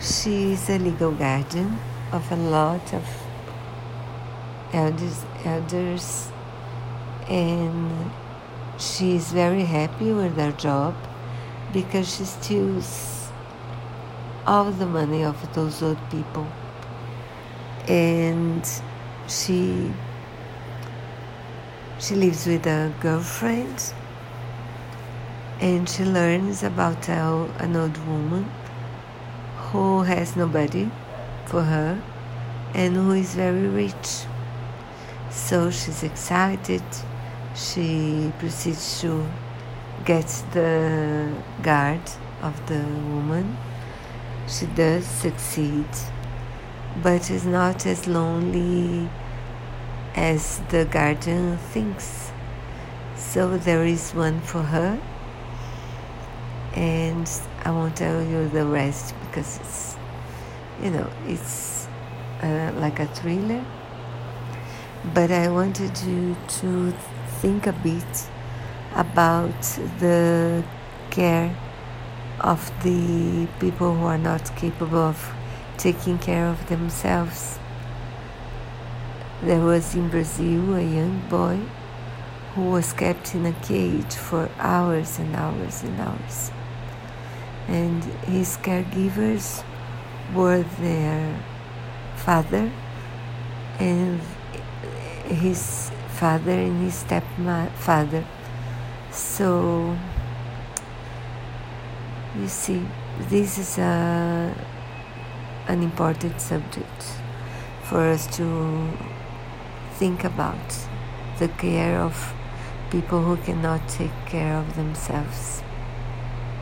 She is a legal guardian of a lot of elders, elders and she is very happy with her job because she steals all the money of those old people. And she she lives with a girlfriend and she learns about an old woman who has nobody for her and who is very rich. So she's excited. She proceeds to get the guard of the woman. She does succeed, but is not as lonely as the guardian thinks. So there is one for her and I won't tell you the rest because it's, you know, it's uh, like a thriller. But I wanted you to think a bit about the care of the people who are not capable of taking care of themselves. There was in Brazil a young boy who was kept in a cage for hours and hours and hours and his caregivers were their father and his father and his stepfather. So you see, this is a, an important subject for us to think about the care of people who cannot take care of themselves.